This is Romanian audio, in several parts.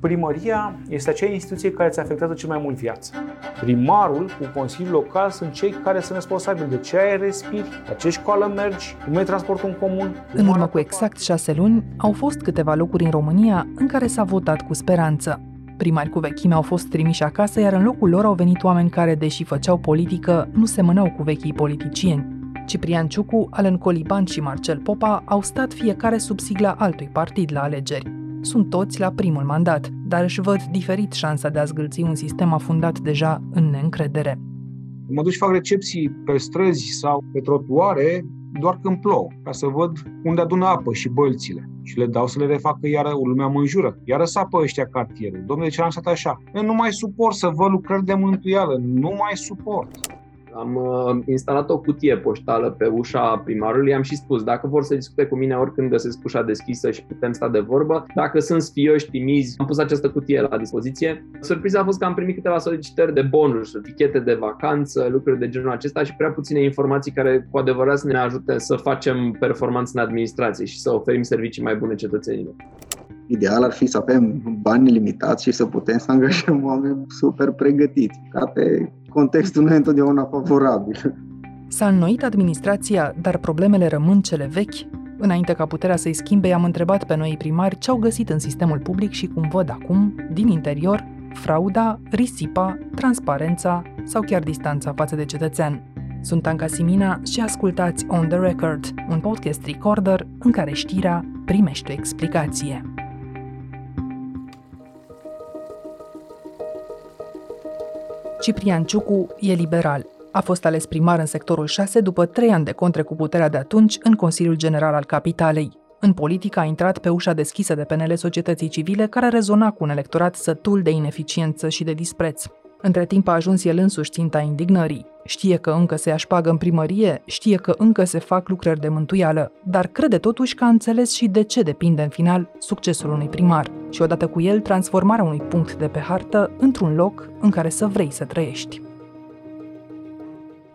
Primăria este acea instituție care îți afectează cel mai mult viața. Primarul cu Consiliul Local sunt cei care sunt responsabili de ce aer respiri, la ce școală mergi, cum e transportul în comun. În urmă cu exact șase luni, au fost câteva locuri în România în care s-a votat cu speranță. Primari cu vechime au fost trimiși acasă, iar în locul lor au venit oameni care, deși făceau politică, nu semănau cu vechii politicieni. Ciprian Ciucu, Alen Coliban și Marcel Popa au stat fiecare sub sigla altui partid la alegeri sunt toți la primul mandat, dar își văd diferit șansa de a zgâlți un sistem afundat deja în neîncredere. Mă duc și fac recepții pe străzi sau pe trotuare doar când plouă, ca să văd unde adună apă și bălțile. Și le dau să le refacă, iar lumea mă înjură. Iar sapă ăștia cartierul. Domnule, ce am stat așa? Eu nu mai suport să văd lucrări de mântuială. Nu mai suport. Am uh, instalat o cutie poștală pe ușa primarului, am și spus, dacă vor să discute cu mine oricând găsesc ușa deschisă și putem sta de vorbă, dacă sunt sfioși, timizi, am pus această cutie la dispoziție. Surpriza a fost că am primit câteva solicitări de bonus, tichete de vacanță, lucruri de genul acesta și prea puține informații care cu adevărat să ne ajute să facem performanță în administrație și să oferim servicii mai bune cetățenilor. Ideal ar fi să avem bani limitați și să putem să angajăm oameni super pregătiți. Ca pe contextul nu e întotdeauna favorabil. S-a înnoit administrația, dar problemele rămân cele vechi? Înainte ca puterea să-i schimbe, i-am întrebat pe noi primari ce au găsit în sistemul public și cum văd acum, din interior, frauda, risipa, transparența sau chiar distanța față de cetățean. Sunt Anca Simina și ascultați On The Record, un podcast recorder în care știrea primește o explicație. Ciprian Ciucu e liberal. A fost ales primar în sectorul 6 după trei ani de contre cu puterea de atunci în Consiliul General al Capitalei. În politică a intrat pe ușa deschisă de PNL societății civile, care rezona cu un electorat sătul de ineficiență și de dispreț. Între timp a ajuns el însuși ținta indignării. Știe că încă se așpagă în primărie, știe că încă se fac lucrări de mântuială, dar crede totuși că a înțeles și de ce depinde în final succesul unui primar și odată cu el transformarea unui punct de pe hartă într-un loc în care să vrei să trăiești.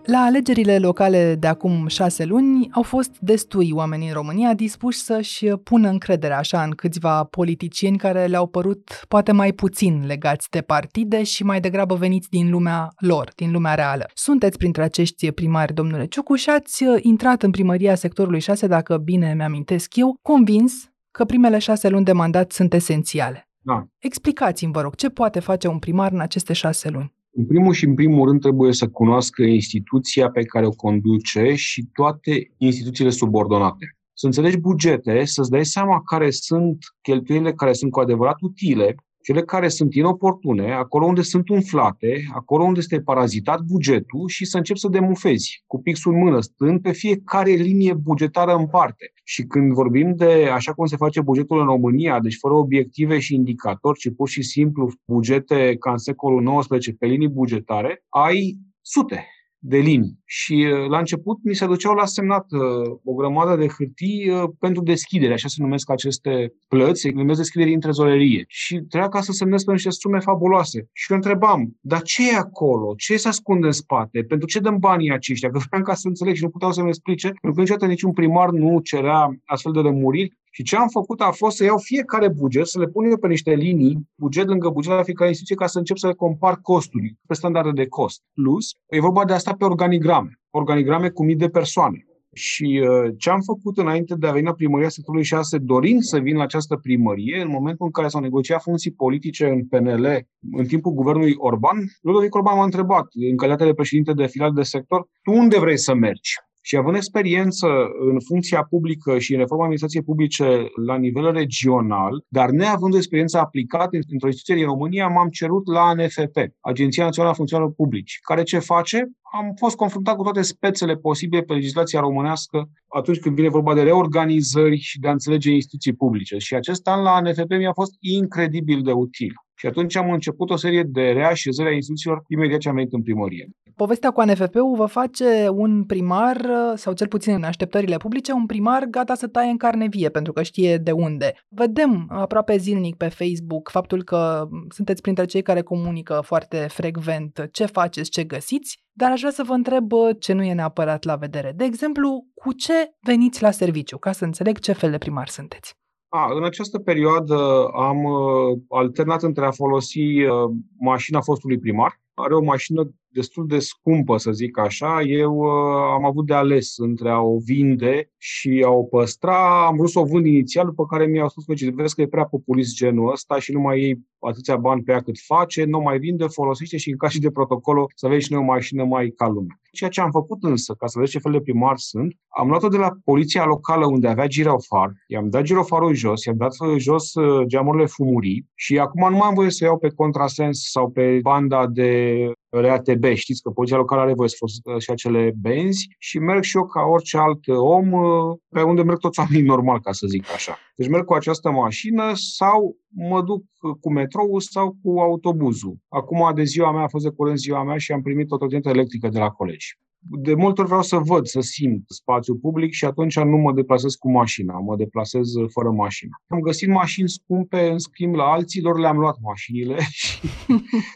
La alegerile locale de acum șase luni au fost destui oameni în România dispuși să-și pună încrederea așa în câțiva politicieni care le-au părut poate mai puțin legați de partide și mai degrabă veniți din lumea lor, din lumea reală. Sunteți printre acești primari, domnule Ciucu, și ați intrat în primăria sectorului 6, dacă bine mi-amintesc eu, convins că primele șase luni de mandat sunt esențiale. Da. Explicați-mi, vă rog, ce poate face un primar în aceste șase luni? În primul și în primul rând trebuie să cunoască instituția pe care o conduce și toate instituțiile subordonate. Să înțelegi bugete, să-ți dai seama care sunt cheltuielile care sunt cu adevărat utile cele care sunt inoportune, acolo unde sunt umflate, acolo unde este parazitat bugetul și să începi să demufezi cu pixul în mână, stând pe fiecare linie bugetară în parte. Și când vorbim de așa cum se face bugetul în România, deci fără obiective și indicatori, ci pur și simplu bugete ca în secolul XIX pe linii bugetare, ai sute de linii. Și uh, la început mi se duceau la semnat uh, o grămadă de hârtii uh, pentru deschidere, așa se numesc aceste plăți, se numesc deschidere în trezorerie. Și trebuia ca să semnesc pe niște sume fabuloase. Și eu întrebam, dar ce e acolo? Ce se ascunde în spate? Pentru ce dăm banii aceștia? Că vreau ca să înțeleg și nu puteau să-mi explice, pentru că niciodată niciun primar nu cerea astfel de lămuriri și ce am făcut a fost să iau fiecare buget, să le pun eu pe niște linii, buget lângă buget la fiecare instituție, ca să încep să le compar costurile pe standarde de cost. Plus, e vorba de asta pe organigrame. Organigrame cu mii de persoane. Și uh, ce am făcut înainte de a veni la primăria sectorului 6, dorind să vin la această primărie, în momentul în care s-au negociat funcții politice în PNL, în timpul guvernului Orban, Ludovic Orban m-a întrebat, în calitate de președinte de filial de sector, tu unde vrei să mergi? Și având experiență în funcția publică și în reforma administrației publice la nivel regional, dar neavând experiență aplicată într-o instituție din România, m-am cerut la ANFP, Agenția Națională a Funcțională Publici, care ce face? Am fost confruntat cu toate spețele posibile pe legislația românească atunci când vine vorba de reorganizări și de a înțelege instituții publice. Și acest an la ANFP mi-a fost incredibil de util. Și atunci am început o serie de reașezări a instituțiilor imediat ce am venit în primărie. Povestea cu ANFP-ul vă face un primar, sau cel puțin în așteptările publice, un primar gata să taie în carne vie, pentru că știe de unde. Vedem aproape zilnic pe Facebook faptul că sunteți printre cei care comunică foarte frecvent ce faceți, ce găsiți, dar aș vrea să vă întreb ce nu e neapărat la vedere. De exemplu, cu ce veniți la serviciu, ca să înțeleg ce fel de primar sunteți? A, în această perioadă am uh, alternat între a folosi uh, mașina fostului primar. Are o mașină destul de scumpă, să zic așa. Eu uh, am avut de ales între a o vinde și a o păstra. Am vrut să o vând inițial, după care mi-au spus că vezi că e prea populist genul ăsta și nu mai iei atâția bani pe ea cât face, nu mai vinde, folosește și în ca și de protocol să vezi și noi o mașină mai ca lumea. Ceea ce am făcut însă, ca să vezi ce fel de primar sunt, am luat-o de la poliția locală unde avea girofar, i-am dat girofarul jos, i-am dat jos uh, geamurile fumurii și acum nu mai am voie să iau pe contrasens sau pe banda de RATB. Știți că poliția locală are voie să folosească și acele benzi și merg și eu ca orice alt om uh, pe unde merg toți oamenii normal, ca să zic așa. Deci merg cu această mașină sau mă duc cu metrou sau cu autobuzul. Acum de ziua mea a fost de curând ziua mea și am primit o trotinetă electrică de la colegi de multe ori vreau să văd, să simt spațiul public și atunci nu mă deplasez cu mașina, mă deplasez fără mașină. Am găsit mașini scumpe, în schimb la alții lor le-am luat mașinile și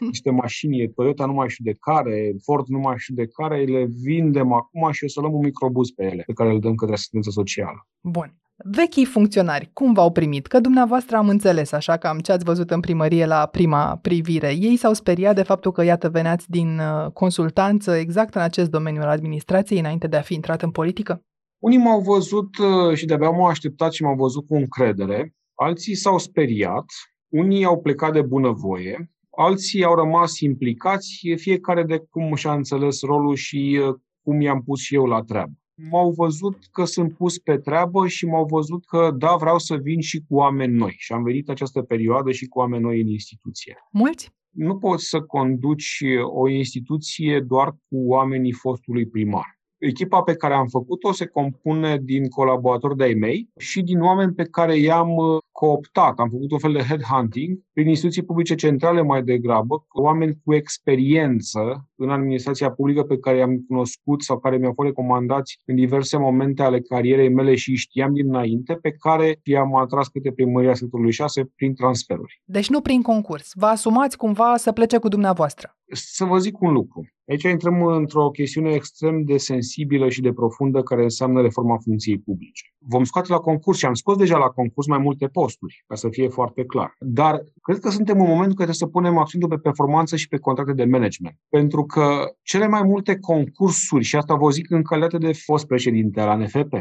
niște mașini, Toyota nu mai știu de care, Ford nu mai știu de care, le vindem acum și o să luăm un microbuz pe ele, pe care le dăm către asistență socială. Bun. Vechii funcționari, cum v-au primit? Că dumneavoastră am înțeles, așa cam ce ați văzut în primărie la prima privire. Ei s-au speriat de faptul că, iată, veneați din uh, consultanță exact în acest domeniu al administrației înainte de a fi intrat în politică? Unii m-au văzut uh, și de-abia m-au așteptat și m-au văzut cu încredere, alții s-au speriat, unii au plecat de bunăvoie, alții au rămas implicați, fiecare de cum și-a înțeles rolul și uh, cum i-am pus și eu la treabă m-au văzut că sunt pus pe treabă și m-au văzut că, da, vreau să vin și cu oameni noi. Și am venit această perioadă și cu oameni noi în instituție. Mulți? Nu poți să conduci o instituție doar cu oamenii fostului primar. Echipa pe care am făcut-o se compune din colaboratori de-ai mei și din oameni pe care i-am uh, cooptat. Am făcut un fel de headhunting prin instituții publice centrale mai degrabă, oameni cu experiență în administrația publică pe care i-am cunoscut sau care mi-au fost recomandați în diverse momente ale carierei mele și știam dinainte, pe care i-am atras câte primăria sectorului 6 prin transferuri. Deci nu prin concurs. Vă asumați cumva să plece cu dumneavoastră. Să vă zic un lucru. Aici intrăm într-o chestiune extrem de sensibilă și de profundă care înseamnă reforma funcției publice. Vom scoate la concurs și am scos deja la concurs mai multe posturi, ca să fie foarte clar. Dar cred că suntem în momentul în care trebuie să punem accentul pe performanță și pe contracte de management. Pentru că cele mai multe concursuri, și asta vă zic în calitate de fost președinte al NFP,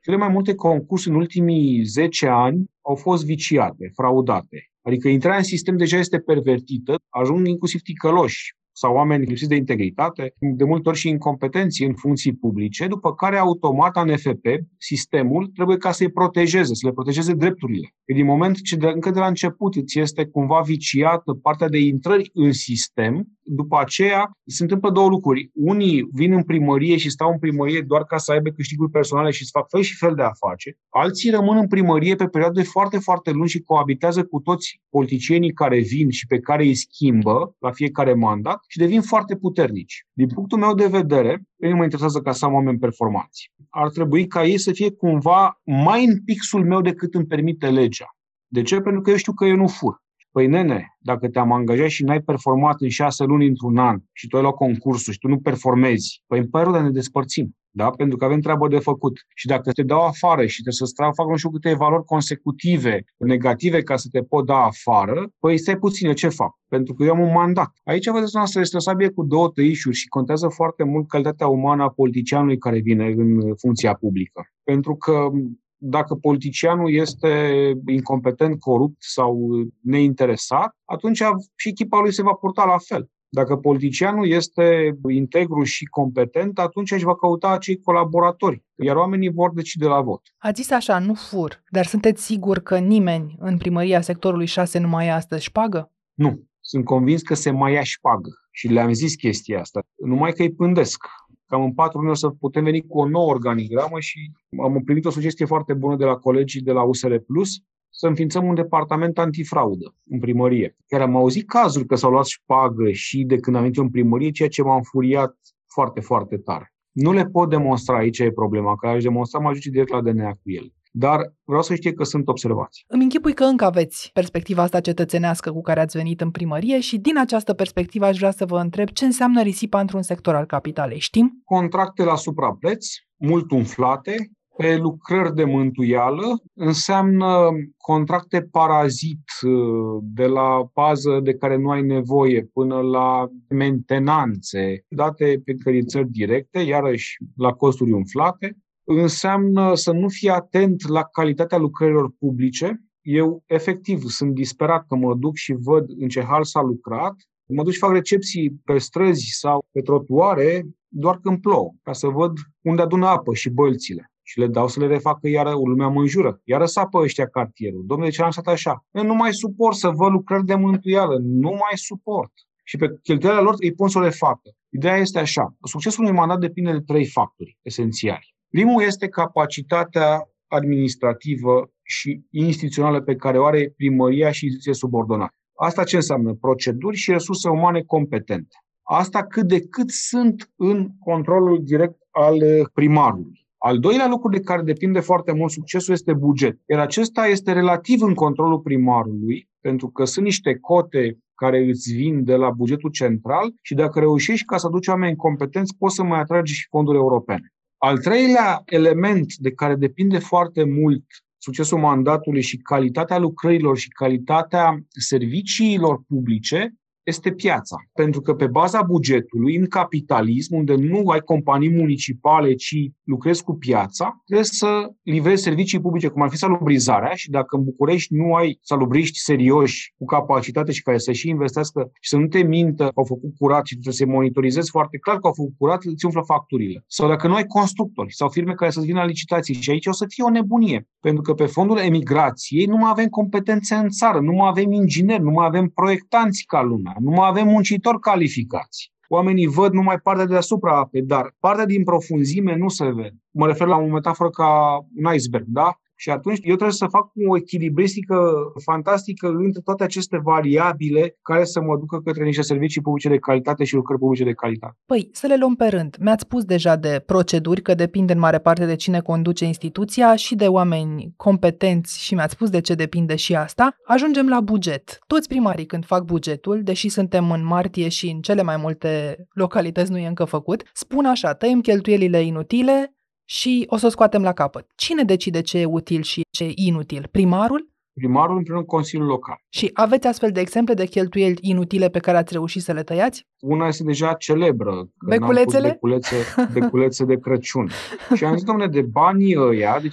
cele mai multe concursuri în ultimii 10 ani au fost viciate, fraudate. Adică intrarea în sistem deja este pervertită, ajung inclusiv ticăloși sau oameni lipsiți de integritate, de multe ori și incompetenți în funcții publice, după care automat ANFP, sistemul, trebuie ca să-i protejeze, să le protejeze drepturile. E din moment ce de, încă de la început îți este cumva viciată partea de intrări în sistem, după aceea se întâmplă două lucruri. Unii vin în primărie și stau în primărie doar ca să aibă câștiguri personale și să fac fel și fel de afaceri. Alții rămân în primărie pe perioade foarte, foarte lungi și coabitează cu toți politicienii care vin și pe care îi schimbă la fiecare mandat și devin foarte puternici. Din punctul meu de vedere, pe mă interesează ca să am oameni performanți. Ar trebui ca ei să fie cumva mai în pixul meu decât îmi permite legea. De ce? Pentru că eu știu că eu nu fur. Păi nene, dacă te-am angajat și n-ai performat în șase luni într-un an și tu ai luat concursul și tu nu performezi, păi îmi pare rău, dar ne despărțim. Da? Pentru că avem treabă de făcut. Și dacă te dau afară și trebuie să fac nu știu câte valori consecutive negative ca să te pot da afară, păi stai puțin, ce fac? Pentru că eu am un mandat. Aici, vedeți, noastră este o sabie cu două tăișuri și contează foarte mult calitatea umană a politicianului care vine în funcția publică. Pentru că dacă politicianul este incompetent, corupt sau neinteresat, atunci și echipa lui se va purta la fel. Dacă politicianul este integru și competent, atunci își va căuta acei colaboratori, iar oamenii vor decide la vot. A zis așa, nu fur, dar sunteți sigur că nimeni în primăria sectorului 6 nu mai ia astăzi șpagă? Nu. Sunt convins că se mai ia șpagă și le-am zis chestia asta. Numai că îi pândesc cam în patru luni o să putem veni cu o nouă organigramă și am primit o sugestie foarte bună de la colegii de la USR Plus să înființăm un departament antifraudă în primărie. Chiar am auzit cazuri că s-au luat șpagă și de când am venit eu în primărie, ceea ce m-a înfuriat foarte, foarte tare. Nu le pot demonstra, aici e problema, că aș demonstra, mă ajunge direct la DNA cu el. Dar vreau să știe că sunt observați. Îmi închipui că încă aveți perspectiva asta cetățenească cu care ați venit în primărie și din această perspectivă aș vrea să vă întreb ce înseamnă risipa într-un sector al capitalei. Știm? Contracte la suprapreț, mult umflate, pe lucrări de mântuială înseamnă contracte parazit uh, de la pază de care nu ai nevoie până la mentenanțe date pe creditări directe, iarăși la costuri umflate. Înseamnă să nu fii atent la calitatea lucrărilor publice. Eu, efectiv, sunt disperat că mă duc și văd în ce hal s-a lucrat. Mă duc și fac recepții pe străzi sau pe trotuare doar când plouă, ca să văd unde adună apă și bălțile și le dau să le refacă, iară lumea mă înjură. Iară sapă ăștia cartierul. Domnule, ce am stat așa? Eu nu mai suport să văd lucrări de mântuială. Nu mai suport. Și pe cheltuielile lor îi pun să le facă. Ideea este așa. Succesul unui mandat depinde de trei factori esențiali. Primul este capacitatea administrativă și instituțională pe care o are primăria și instituție subordonate. Asta ce înseamnă? Proceduri și resurse umane competente. Asta cât de cât sunt în controlul direct al primarului. Al doilea lucru de care depinde foarte mult succesul este buget. Iar acesta este relativ în controlul primarului, pentru că sunt niște cote care îți vin de la bugetul central și dacă reușești ca să aduci oameni competenți, poți să mai atragi și fonduri europene. Al treilea element de care depinde foarte mult succesul mandatului și calitatea lucrărilor și calitatea serviciilor publice este piața. Pentru că pe baza bugetului, în capitalism, unde nu ai companii municipale, ci lucrezi cu piața, trebuie să livrezi servicii publice, cum ar fi salubrizarea și dacă în București nu ai salubriști serioși cu capacitate și care să și investească și să nu te mintă că au făcut curat și trebuie să se monitorizezi foarte clar că au făcut curat, îți umflă facturile. Sau dacă nu ai constructori sau firme care să-ți vină la licitații și aici o să fie o nebunie. Pentru că pe fondul emigrației nu mai avem competențe în țară, nu mai avem ingineri, nu mai avem proiectanți ca lumea nu mai avem muncitori calificați. Oamenii văd numai partea de deasupra apei, dar partea din profunzime nu se vede. Mă refer la o metaforă ca un iceberg, da? Și atunci eu trebuie să fac o echilibristică fantastică între toate aceste variabile care să mă ducă către niște servicii publice de calitate și lucrări publice de calitate. Păi, să le luăm pe rând. Mi-ați spus deja de proceduri, că depinde în mare parte de cine conduce instituția și de oameni competenți și mi-ați spus de ce depinde și asta. Ajungem la buget. Toți primarii când fac bugetul, deși suntem în martie și în cele mai multe localități nu e încă făcut, spun așa, tăiem cheltuielile inutile, și o să o scoatem la capăt. Cine decide ce e util și ce e inutil? Primarul? Primarul împreună cu Consiliul Local. Și aveți astfel de exemple de cheltuieli inutile pe care ați reușit să le tăiați? Una este deja celebră. Beculețele? Beculețe, beculețe de Crăciun. și am zis, domnule, de banii ăia, de 500.000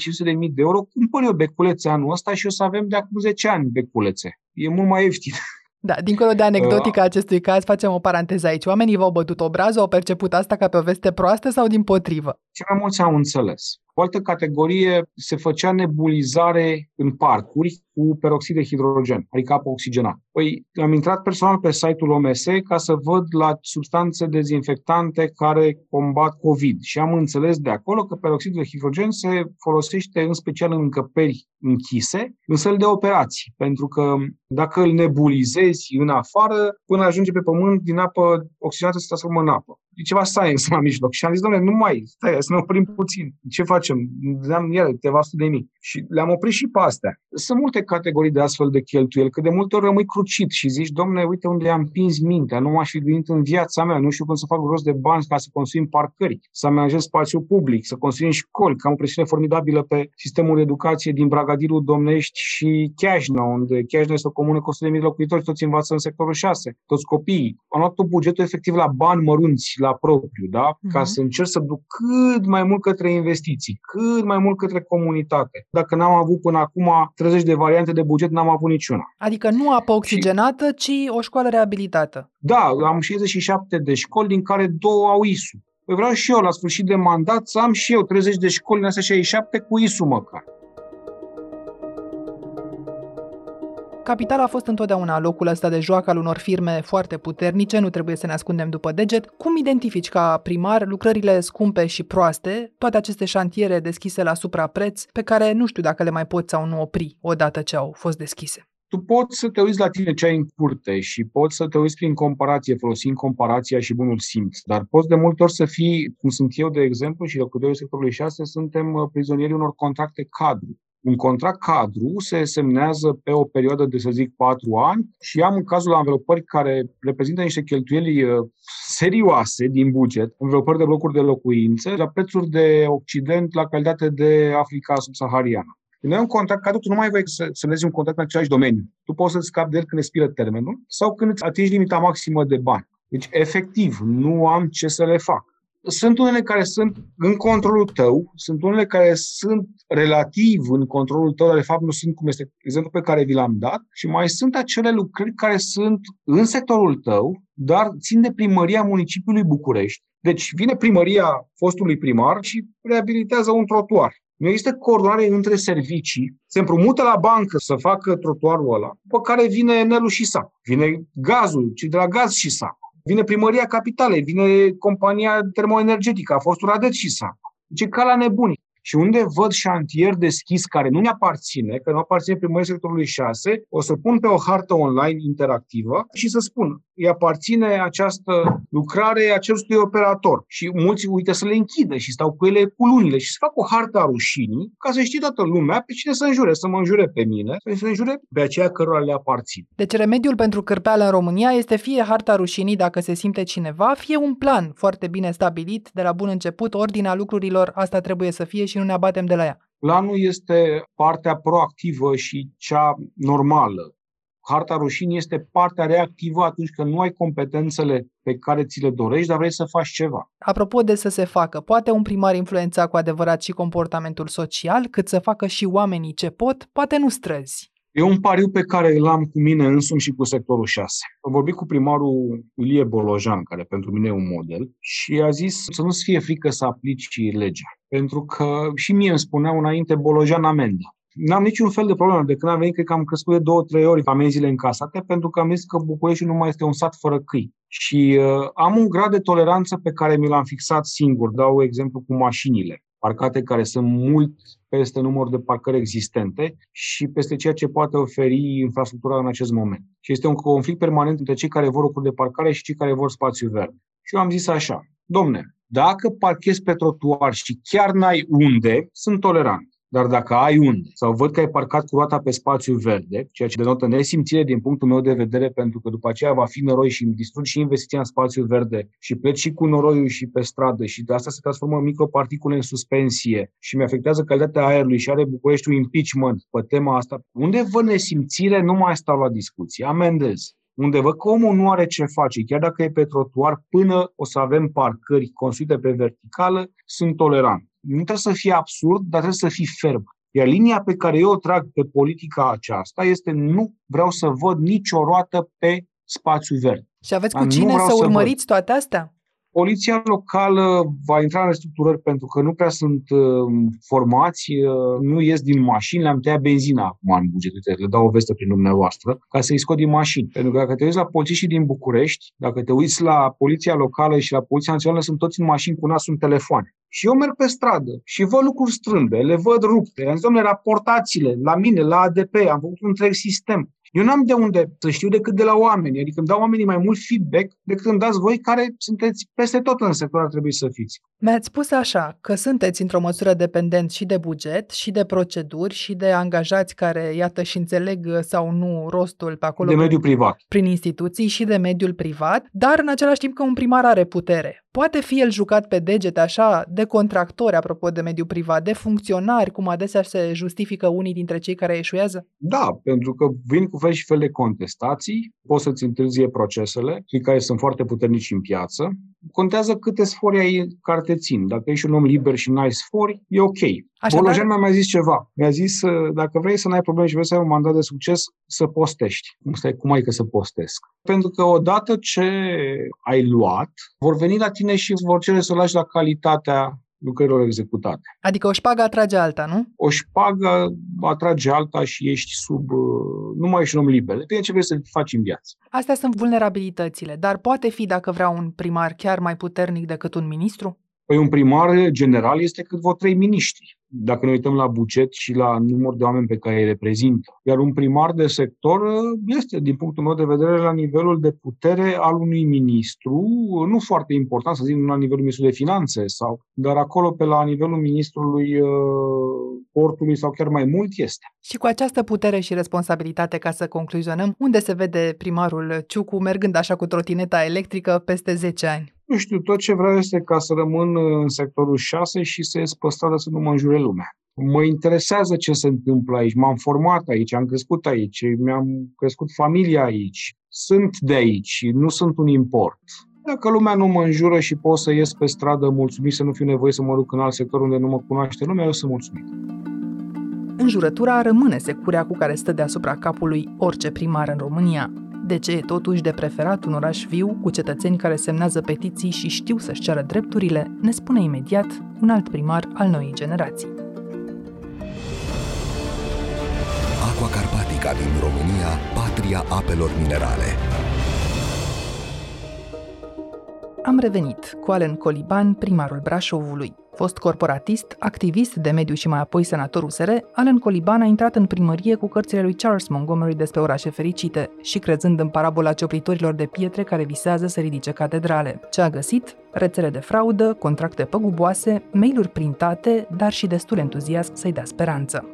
de euro, cumpăr eu beculețe anul ăsta și o să avem de acum 10 ani beculețe. E mult mai ieftin. Da, dincolo de anecdotica uh, acestui caz, facem o paranteză aici. Oamenii v-au bătut obrazul, au perceput asta ca pe o veste proastă sau din potrivă? Ce mai mulți au înțeles. O altă categorie se făcea nebulizare în parcuri cu peroxid de hidrogen, adică apă oxigenată. Păi am intrat personal pe site-ul OMS ca să văd la substanțe dezinfectante care combat COVID. Și am înțeles de acolo că peroxidul de hidrogen se folosește în special în încăperi închise, în săli de operații, pentru că dacă îl nebulizezi în afară, până ajunge pe pământ, din apă oxigenată se transformă în apă e ceva science la mijloc. Și am zis, domnule, nu mai, stai, să ne oprim puțin. Ce facem? Am iar câteva sute de mii. Și le-am oprit și pe astea. Sunt multe categorii de astfel de cheltuieli, că de multe ori rămâi crucit și zici, domnule, uite unde am pins mintea, nu m-aș fi gândit în viața mea, nu știu cum să fac rost de bani ca să construim parcări, să amenajez spațiu public, să construim școli, că am o presiune formidabilă pe sistemul de educație din Bragadilul Domnești și Chiajna, unde Chiajna este o comună cu 100 de locuitori, toți învață în sectorul 6, toți copiii. Am luat tot bugetul efectiv la bani mărunți, la propriu, da? Uh-huh. Ca să încerc să duc cât mai mult către investiții, cât mai mult către comunitate. Dacă n-am avut până acum 30 de variante de buget, n-am avut niciuna. Adică nu apă oxigenată, ci o școală reabilitată. Da, am 67 de școli, din care două au ISU. Păi vreau și eu, la sfârșit de mandat, să am și eu 30 de școli în astea 67 cu ISU măcar. Capitala a fost întotdeauna locul ăsta de joacă al unor firme foarte puternice, nu trebuie să ne ascundem după deget. Cum identifici ca primar lucrările scumpe și proaste, toate aceste șantiere deschise la suprapreț, pe care nu știu dacă le mai poți sau nu opri odată ce au fost deschise? tu poți să te uiți la tine ce ai în curte și poți să te uiți prin comparație, folosind comparația și bunul simț. Dar poți de multe ori să fii, cum sunt eu, de exemplu, și locuitorii sectorului 6, suntem uh, prizonieri unor contracte cadru. Un contract cadru se semnează pe o perioadă de, să zic, patru ani și am în cazul anvelopări care reprezintă niște cheltuieli uh, serioase din buget, învelopări de blocuri de locuințe, la prețuri de Occident, la calitate de Africa subsahariană. Când ai un contract cadru, tu nu mai vrei să semnezi un contract în același domeniu. Tu poți să scapi de el când expiră termenul sau când îți atingi limita maximă de bani. Deci, efectiv, nu am ce să le fac. Sunt unele care sunt în controlul tău, sunt unele care sunt relativ în controlul tău, dar de fapt nu sunt cum este exemplu pe care vi l-am dat și mai sunt acele lucrări care sunt în sectorul tău, dar țin de primăria municipiului București. Deci vine primăria fostului primar și reabilitează un trotuar. Nu există coordonare între servicii, se împrumută la bancă să facă trotuarul ăla, după care vine Enelul și SAP, vine gazul, cei de la gaz și SAP, vine primăria capitalei, vine compania termoenergetică, a fost Radet și SAP. Deci ca la nebuni. Și unde văd șantier deschis care nu ne aparține, că nu aparține primării sectorului 6, o să pun pe o hartă online interactivă și să spun, îi aparține această lucrare acestui operator. Și mulți uită să le închidă și stau cu ele cu lunile și să fac o hartă a rușinii ca să știe toată lumea pe cine să înjure, să mă înjure pe mine, să înjure pe aceea cărora le aparțin. Deci remediul pentru cârpeală în România este fie harta rușinii dacă se simte cineva, fie un plan foarte bine stabilit de la bun început, ordinea lucrurilor, asta trebuie să fie și nu ne abatem de la ea. Planul este partea proactivă și cea normală. Harta rușinii este partea reactivă atunci când nu ai competențele pe care ți le dorești, dar vrei să faci ceva. Apropo de să se facă, poate un primar influența cu adevărat și comportamentul social, cât să facă și oamenii ce pot, poate nu străzi. E un pariu pe care îl am cu mine însumi și cu sectorul 6. Am vorbit cu primarul Ilie Bolojan, care pentru mine e un model, și a zis să nu-ți fie frică să aplici legea. Pentru că și mie îmi spuneau înainte Bolojan amendă. N-am niciun fel de problemă. De când am venit, cred că am crescut de două, trei ori amenziile încasate, pentru că am zis că București nu mai este un sat fără câini. Și uh, am un grad de toleranță pe care mi l-am fixat singur. Dau exemplu cu mașinile parcate care sunt mult peste numărul de parcări existente și peste ceea ce poate oferi infrastructura în acest moment. Și este un conflict permanent între cei care vor locuri de parcare și cei care vor spațiu verde. Și eu am zis așa, domne, dacă parchezi pe trotuar și chiar n-ai unde, sunt tolerant. Dar dacă ai unde, sau văd că ai parcat cu roata pe spațiu verde, ceea ce denotă nesimțire din punctul meu de vedere, pentru că după aceea va fi noroi și îmi distrug și investiția în spațiu verde și pleci și cu noroiul și pe stradă și de asta se transformă în microparticule în suspensie și mi afectează calitatea aerului și are București un impeachment pe tema asta. Unde văd nesimțire, nu mai stau la discuție, amendez. Unde văd că omul nu are ce face, chiar dacă e pe trotuar, până o să avem parcări construite pe verticală, sunt tolerant nu trebuie să fie absurd, dar trebuie să fii ferm. Iar linia pe care eu o trag pe politica aceasta este nu vreau să văd nicio roată pe spațiu verde. Și aveți cu cine să urmăriți să toate astea? Poliția locală va intra în restructurări pentru că nu prea sunt uh, formați, uh, nu ies din mașini, le-am tăiat benzina acum în buget, le dau o veste prin dumneavoastră, ca să-i scot din mașini. Pentru că dacă te uiți la polițiștii din București, dacă te uiți la poliția locală și la poliția națională, sunt toți în mașini cu nasul în telefon. Și eu merg pe stradă și văd lucruri strâmbe, le văd rupte. Am zis, domnule, raportați-le la mine, la ADP, am făcut un întreg sistem. Eu n-am de unde să știu decât de la oameni, adică îmi dau oamenii mai mult feedback decât îmi dați voi care sunteți peste tot în sector, ar trebui să fiți. Mi-ați spus așa, că sunteți într-o măsură dependenți și de buget, și de proceduri, și de angajați care, iată, și înțeleg sau nu rostul pe acolo. De mediul privat. Prin instituții și de mediul privat, dar în același timp că un primar are putere. Poate fi el jucat pe deget așa de contractori, apropo de mediul privat, de funcționari, cum adesea se justifică unii dintre cei care eșuează? Da, pentru că vin cu fel și fel de contestații, poți să-ți întârzie procesele, cei care sunt foarte puternici în piață. Contează câte sfori ai care te țin. Dacă ești un om liber și n-ai sfori, e ok. Bolojan mi-a mai zis ceva. Mi-a zis, dacă vrei să n-ai probleme și vrei să ai un mandat de succes, să postești. Cum, stai, cum ai că să postesc? Pentru că odată ce ai luat, vor veni la tine și vor cere să lași la calitatea lucrărilor executate. Adică o șpagă atrage alta, nu? O șpagă atrage alta și ești sub... Uh, nu mai ești un om liber. Depinde ce vrei să faci în viață. Astea sunt vulnerabilitățile, dar poate fi, dacă vrea un primar chiar mai puternic decât un ministru? Păi un primar general este cât vă trei miniștri dacă ne uităm la buget și la număr de oameni pe care îi reprezintă. Iar un primar de sector uh, este, din punctul meu de vedere, la nivelul de putere al unui ministru, uh, nu foarte important, să zic, nu la nivelul ministrului de finanțe, sau, dar acolo pe la nivelul ministrului uh, portului sau chiar mai mult este. Și cu această putere și responsabilitate, ca să concluzionăm, unde se vede primarul Ciucu mergând așa cu trotineta electrică peste 10 ani? Nu știu, tot ce vreau este ca să rămân în sectorul 6 și să ies pe stradă să nu mă înjure lumea. Mă interesează ce se întâmplă aici. M-am format aici, am crescut aici, mi-am crescut familia aici. Sunt de aici, nu sunt un import. Dacă lumea nu mă înjură și pot să ies pe stradă mulțumit să nu fiu nevoie să mă duc în alt sector unde nu mă cunoaște lumea, eu sunt mulțumit. Înjurătura rămâne securea cu care stă deasupra capului orice primar în România. De ce e totuși de preferat un oraș viu cu cetățeni care semnează petiții și știu să-și ceară drepturile, ne spune imediat un alt primar al noii generații. Aqua Carpatica din România, patria apelor minerale. Am revenit cu Alen Coliban, primarul Brașovului. Fost corporatist, activist de mediu și mai apoi senator USR, Alan Coliban a intrat în primărie cu cărțile lui Charles Montgomery despre orașe fericite și crezând în parabola cioplitorilor de pietre care visează să ridice catedrale. Ce a găsit? Rețele de fraudă, contracte păguboase, mail-uri printate, dar și destul entuziasm să-i dea speranță.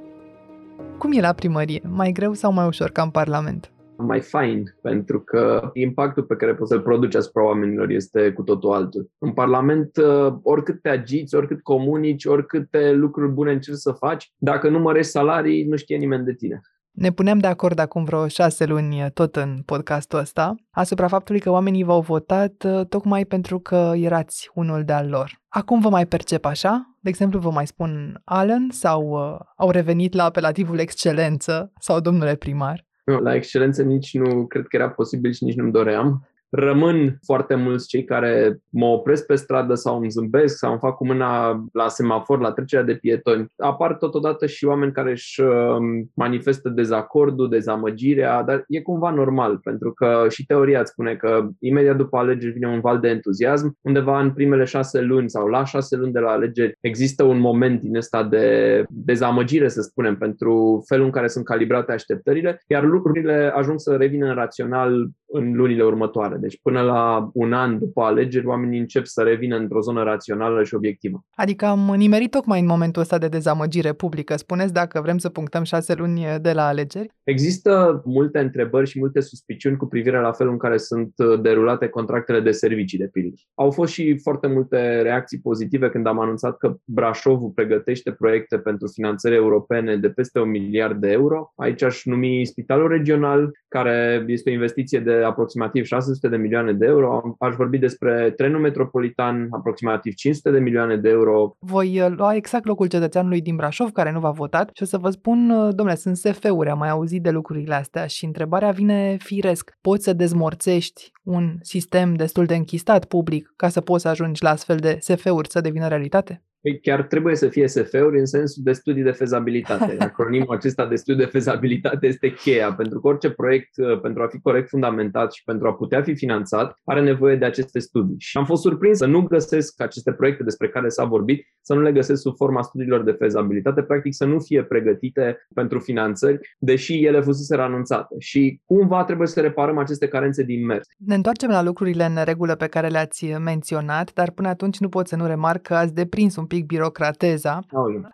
Cum e la primărie? Mai greu sau mai ușor ca în Parlament? Mai fain, pentru că impactul pe care poți să-l produci asupra oamenilor este cu totul altul. În Parlament, uh, oricât te agiți, oricât comunici, oricâte lucruri bune încerci să faci, dacă nu mărești salarii, nu știe nimeni de tine. Ne puneam de acord acum vreo șase luni tot în podcastul ăsta asupra faptului că oamenii v-au votat uh, tocmai pentru că erați unul de-al lor. Acum vă mai percep așa? De exemplu, vă mai spun Alan sau uh, au revenit la apelativul excelență sau domnule primar? La excelență nici nu cred că era posibil și nici nu-mi doream rămân foarte mulți cei care mă opresc pe stradă sau îmi zâmbesc sau îmi fac cu mâna la semafor, la trecerea de pietoni. Apar totodată și oameni care își um, manifestă dezacordul, dezamăgirea, dar e cumva normal, pentru că și teoria îți spune că imediat după alegeri vine un val de entuziasm, undeva în primele șase luni sau la șase luni de la alegeri există un moment din ăsta de dezamăgire, să spunem, pentru felul în care sunt calibrate așteptările, iar lucrurile ajung să revină în rațional în lunile următoare. Deci până la un an după alegeri, oamenii încep să revină într-o zonă rațională și obiectivă. Adică am nimerit tocmai în momentul ăsta de dezamăgire publică. Spuneți dacă vrem să punctăm șase luni de la alegeri? Există multe întrebări și multe suspiciuni cu privire la felul în care sunt uh, derulate contractele de servicii, de pildă. Au fost și foarte multe reacții pozitive când am anunțat că Brașovul pregătește proiecte pentru finanțări europene de peste un miliard de euro. Aici aș numi Spitalul Regional, care este o investiție de aproximativ 600 de milioane de euro. Aș vorbi despre trenul metropolitan, aproximativ 500 de milioane de euro. Voi uh, lua exact locul cetățeanului din Brașov care nu v-a votat și o să vă spun, uh, domnule, sunt SF-uri, am mai auzit de lucrurile astea și întrebarea vine firesc. Poți să dezmorțești un sistem destul de închistat public ca să poți să ajungi la astfel de SF-uri să devină realitate? Păi chiar trebuie să fie SF-uri în sensul de studii de fezabilitate. Acronimul acesta de studii de fezabilitate este cheia, pentru că orice proiect, uh, pentru a fi corect fundamentat și pentru a putea fi finanțat, are nevoie de aceste studii. Și am fost surprins să nu găsesc aceste proiecte despre care s-a vorbit, să nu le găsesc sub forma studiilor de fezabilitate, practic să nu fie pregătite pentru finanțări, deși ele fusese anunțate. Și cumva trebuie să reparăm aceste carențe din mers. Ne întoarcem la lucrurile în regulă pe care le-ați menționat, dar până atunci nu pot să nu remarc că ați deprins un pic birocrateza.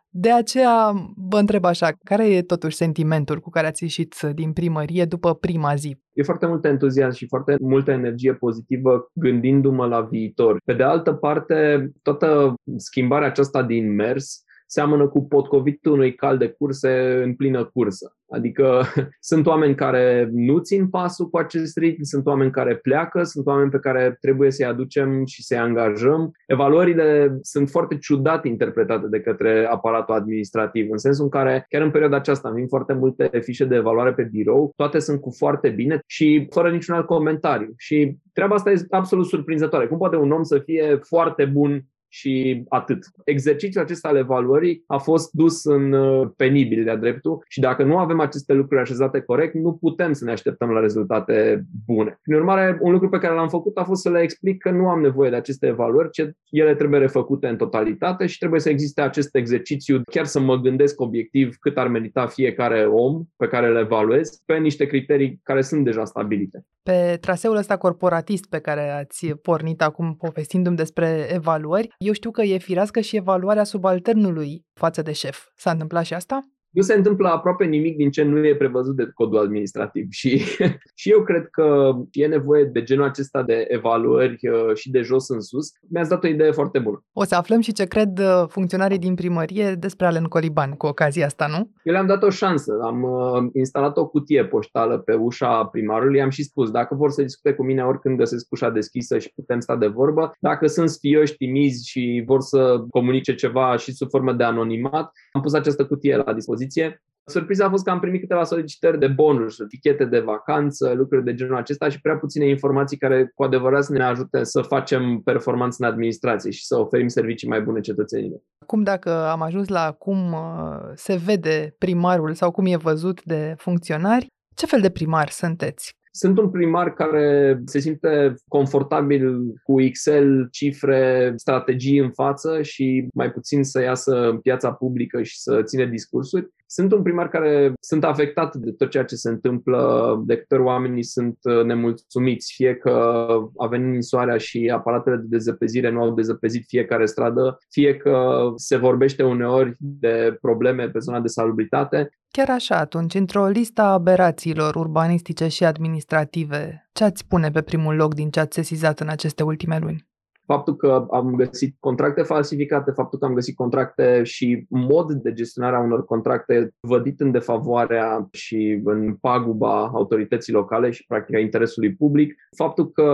De aceea vă întreb așa, care e totuși sentimentul cu care ați ieșit din primărie după prima zi? E foarte mult entuziasm și foarte multă energie pozitivă gândindu-mă la viitor. Pe de altă parte, toată schimbarea aceasta din mers seamănă cu potcovitul unui cal de curse în plină cursă. Adică sunt oameni care nu țin pasul cu acest ritm, sunt oameni care pleacă, sunt oameni pe care trebuie să-i aducem și să-i angajăm. Evaluările sunt foarte ciudat interpretate de către aparatul administrativ, în sensul în care chiar în perioada aceasta am foarte multe fișe de evaluare pe birou, toate sunt cu foarte bine și fără niciun alt comentariu. Și treaba asta este absolut surprinzătoare. Cum poate un om să fie foarte bun și atât. Exercițiul acesta al evaluării a fost dus în uh, penibil de-a dreptul și dacă nu avem aceste lucruri așezate corect, nu putem să ne așteptăm la rezultate bune. Prin urmare, un lucru pe care l-am făcut a fost să le explic că nu am nevoie de aceste evaluări, ce ele trebuie refăcute în totalitate și trebuie să existe acest exercițiu, chiar să mă gândesc obiectiv cât ar merita fiecare om pe care le evaluez pe niște criterii care sunt deja stabilite. Pe traseul ăsta corporatist pe care ați pornit acum povestindu-mi despre evaluări, eu știu că e firească și evaluarea subalternului față de șef. S-a întâmplat și asta? Nu se întâmplă aproape nimic din ce nu e prevăzut de codul administrativ și, și eu cred că e nevoie de genul acesta de evaluări uh, și de jos în sus. Mi-ați dat o idee foarte bună. O să aflăm și ce cred uh, funcționarii din primărie despre Alen Coliban cu ocazia asta, nu? Eu le-am dat o șansă. Am uh, instalat o cutie poștală pe ușa primarului, am și spus, dacă vor să discute cu mine oricând găsesc ușa deschisă și putem sta de vorbă, dacă sunt sfioși, timizi și vor să comunice ceva și sub formă de anonimat, am pus această cutie la dispoziție dispoziție. Surpriza a fost că am primit câteva solicitări de bonus, tichete de vacanță, lucruri de genul acesta și prea puține informații care cu adevărat să ne ajute să facem performanță în administrație și să oferim servicii mai bune cetățenilor. Cum dacă am ajuns la cum uh, se vede primarul sau cum e văzut de funcționari, ce fel de primar sunteți? Sunt un primar care se simte confortabil cu Excel, cifre, strategii în față și mai puțin să iasă în piața publică și să ține discursuri. Sunt un primar care sunt afectat de tot ceea ce se întâmplă, de câte ori oamenii sunt nemulțumiți, fie că a venit soarea și aparatele de dezăpezire nu au dezăpezit fiecare stradă, fie că se vorbește uneori de probleme pe zona de salubritate, Chiar așa, atunci, într-o listă a aberațiilor urbanistice și administrative, ce ați pune pe primul loc din ce ați sesizat în aceste ultime luni? Faptul că am găsit contracte falsificate, faptul că am găsit contracte și mod de gestionare a unor contracte vădit în defavoarea și în paguba autorității locale și practic a interesului public, faptul că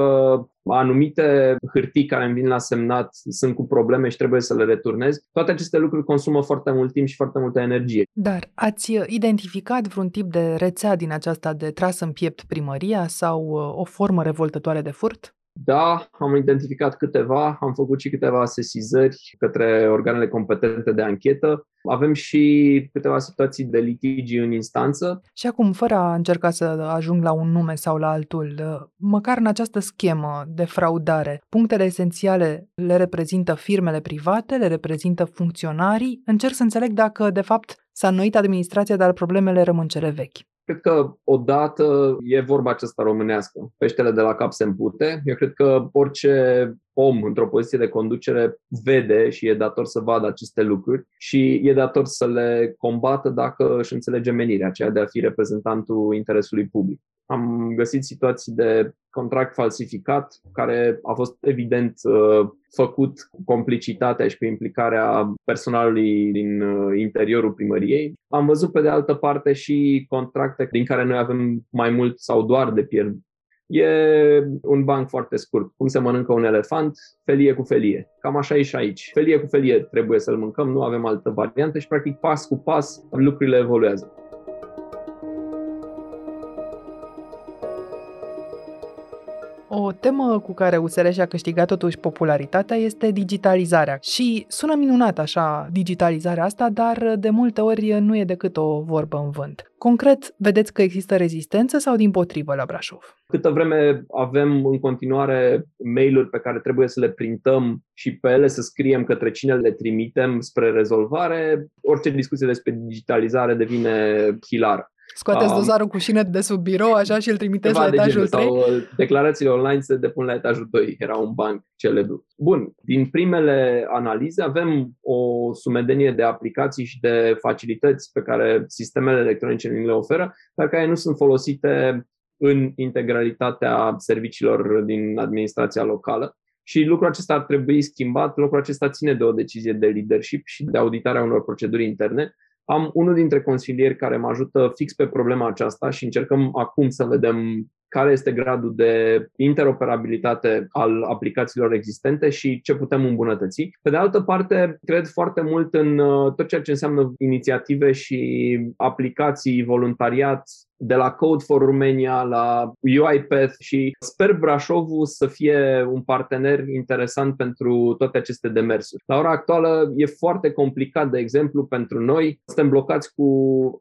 anumite hârtii care îmi vin la semnat sunt cu probleme și trebuie să le returnez. Toate aceste lucruri consumă foarte mult timp și foarte multă energie. Dar ați identificat vreun tip de rețea din aceasta de tras în piept primăria sau uh, o formă revoltătoare de furt? Da, am identificat câteva, am făcut și câteva sesizări către organele competente de anchetă. Avem și câteva situații de litigi în instanță. Și acum, fără a încerca să ajung la un nume sau la altul, măcar în această schemă de fraudare, punctele esențiale le reprezintă firmele private, le reprezintă funcționarii. Încerc să înțeleg dacă, de fapt, s-a înnoit administrația, dar problemele rămân cele vechi. Cred că odată e vorba aceasta românească. Peștele de la cap se împute. Eu cred că orice om într-o poziție de conducere vede și e dator să vadă aceste lucruri și e dator să le combată dacă își înțelege menirea, aceea de a fi reprezentantul interesului public. Am găsit situații de contract falsificat, care a fost evident uh, făcut cu complicitatea și cu implicarea personalului din uh, interiorul primăriei. Am văzut pe de altă parte și contracte din care noi avem mai mult sau doar de pierd. E un banc foarte scurt. Cum se mănâncă un elefant? Felie cu felie. Cam așa e și aici. Felie cu felie trebuie să-l mâncăm, nu avem altă variantă și practic pas cu pas lucrurile evoluează. Temă cu care USR și-a câștigat totuși popularitatea este digitalizarea. Și sună minunat așa digitalizarea asta, dar de multe ori nu e decât o vorbă în vânt. Concret, vedeți că există rezistență sau din potrivă la Brașov? Câtă vreme avem în continuare mail-uri pe care trebuie să le printăm și pe ele să scriem către cine le trimitem spre rezolvare, orice discuție despre digitalizare devine hilară. Scoateți um, dozarul cu șină de sub birou, așa, și îl trimiteți la etajul de 3? Sau uh, declarațiile online se depun la etajul 2. Era un banc celebru. Bun, din primele analize avem o sumedenie de aplicații și de facilități pe care sistemele electronice ni le oferă, dar care nu sunt folosite în integralitatea serviciilor din administrația locală. Și lucrul acesta ar trebui schimbat, lucrul acesta ține de o decizie de leadership și de auditarea unor proceduri interne, am unul dintre consilieri care mă ajută fix pe problema aceasta și încercăm acum să vedem care este gradul de interoperabilitate al aplicațiilor existente și ce putem îmbunătăți. Pe de altă parte, cred foarte mult în uh, tot ceea ce înseamnă inițiative și aplicații, voluntariat, de la Code for Romania la UiPath și sper Brașovul să fie un partener interesant pentru toate aceste demersuri. La ora actuală e foarte complicat, de exemplu, pentru noi, suntem blocați cu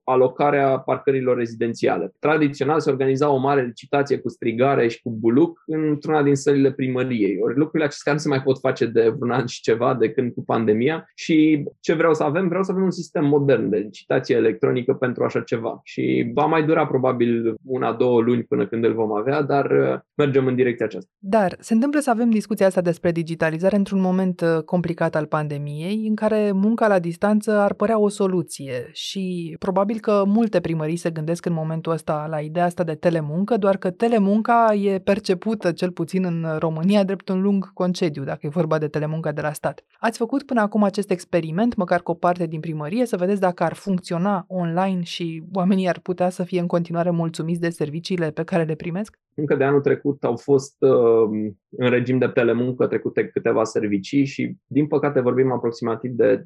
alocarea parcărilor rezidențiale. Tradițional se organiza o mare licitație cu strigare și cu buluc într-una din sălile primăriei. Ori lucrurile acestea nu se mai pot face de vreun an și ceva de când cu pandemia și ce vreau să avem? Vreau să avem un sistem modern de licitație electronică pentru așa ceva și va mai dura probabil una, două luni până când îl vom avea, dar uh, mergem în direcția aceasta. Dar se întâmplă să avem discuția asta despre digitalizare într-un moment uh, complicat al pandemiei, în care munca la distanță ar părea o soluție și probabil că multe primării se gândesc în momentul ăsta la ideea asta de telemuncă, doar că telemunca e percepută, cel puțin în România, drept un lung concediu, dacă e vorba de telemuncă de la stat. Ați făcut până acum acest experiment, măcar cu o parte din primărie, să vedeți dacă ar funcționa online și oamenii ar putea să fie în continuare mulțumiți de serviciile pe care le primesc? Încă de anul trecut au fost uh, în regim de telemuncă trecute câteva servicii și, din păcate, vorbim aproximativ de 10%,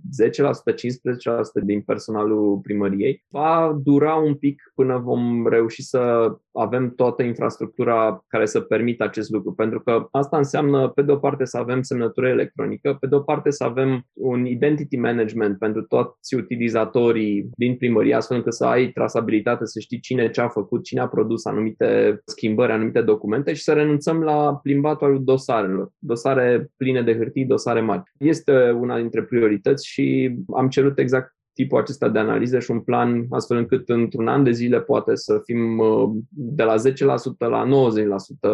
15% din personalul primăriei. Va dura un pic până vom reuși să avem toată infrastructura care să permită acest lucru, pentru că asta înseamnă, pe de o parte, să avem semnătură electronică, pe de o parte, să avem un identity management pentru toți utilizatorii din primărie, astfel încât să ai trasabilitate, să știi cine ce a făcut, cine a produs anumite schimbări, anumite documente și să renunțăm la plimbatul al dosarelor, dosare pline de hârtii, dosare mari. Este una dintre priorități și am cerut exact tipul acesta de analize și un plan astfel încât într-un an de zile poate să fim uh, de la 10% la